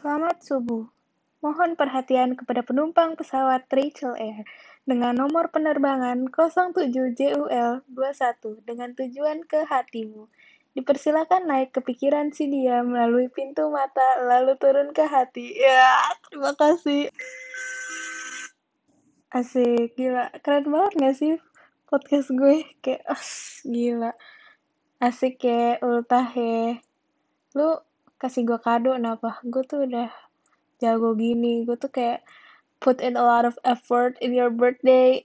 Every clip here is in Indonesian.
Selamat subuh. Mohon perhatian kepada penumpang pesawat Rachel Air dengan nomor penerbangan 07JUL21 dengan tujuan ke hatimu. Dipersilakan naik ke pikiran si dia melalui pintu mata lalu turun ke hati. Ya, terima kasih. Asik, gila. Keren banget gak sih podcast gue? Kayak, as, gila. Asik ya, ultah ya. Lu kasih gue kado kenapa? Gue tuh udah jago gini. Gue tuh kayak put in a lot of effort in your birthday.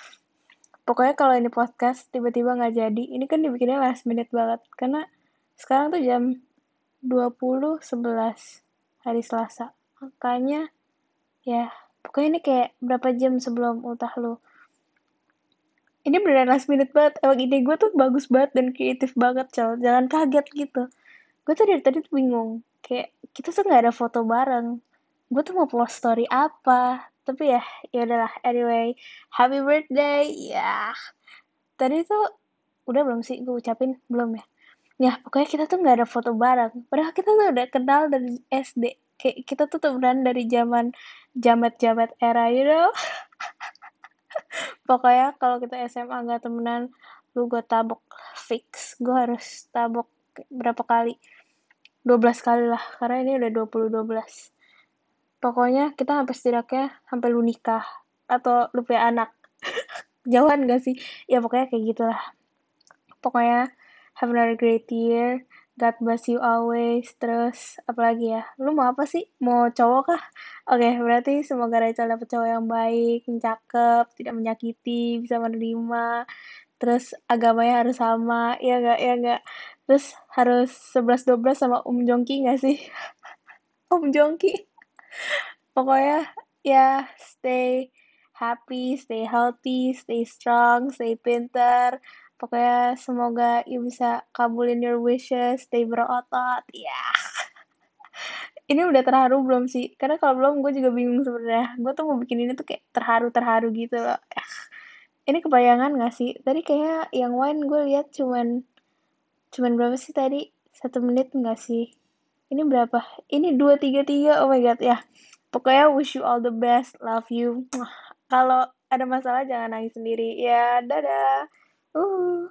Pokoknya kalau ini podcast tiba-tiba nggak jadi, ini kan dibikinnya last minute banget. Karena sekarang tuh jam 20.11 hari Selasa. Makanya ya pokoknya ini kayak berapa jam sebelum ultah lu. Ini beneran last minute banget. Emang ide gue tuh bagus banget dan kreatif banget, Cal. Jangan kaget gitu. Gue tuh dari tadi tuh bingung. Kayak kita tuh nggak ada foto bareng. Gue tuh mau post story apa. Tapi ya, ya udahlah. Anyway, happy birthday. Ya. Tadi tuh udah belum sih gue ucapin? Belum ya? Ya, pokoknya kita tuh nggak ada foto bareng. Padahal kita tuh udah kenal dari SD. Kayak kita tuh temenan dari zaman jamet-jamet era, you know? Pokoknya kalau kita SMA nggak temenan, lu gue tabok fix. Gue harus tabok berapa kali? 12 kali lah, karena ini udah 20-12. Pokoknya kita sampai setidaknya sampai lu nikah atau lu punya anak. Jauhan gak sih? Ya pokoknya kayak gitulah. Pokoknya have another great year. God bless you always. Terus apalagi ya? Lu mau apa sih? Mau cowok kah? Oke, okay, berarti semoga Rachel dapet cowok yang baik, yang cakep, tidak menyakiti, bisa menerima. Terus agamanya harus sama, ya gak? Ya gak? Terus harus 11-12 sama Om Jongki gak sih? Om Jongki. Pokoknya ya stay happy, stay healthy, stay strong, stay pinter. Pokoknya semoga you bisa kabulin your wishes, stay berotot. Ya. Yeah. Ini udah terharu belum sih? Karena kalau belum gue juga bingung sebenarnya. Gue tuh mau bikin ini tuh kayak terharu-terharu gitu loh. Ini kebayangan gak sih? Tadi kayak yang wine gue lihat cuman cuman berapa sih tadi? Satu menit gak sih? Ini berapa? Ini dua tiga tiga. Oh my god ya. Pokoknya wish you all the best. Love you. Kalau ada masalah jangan nangis sendiri. Ya, dadah. Uh.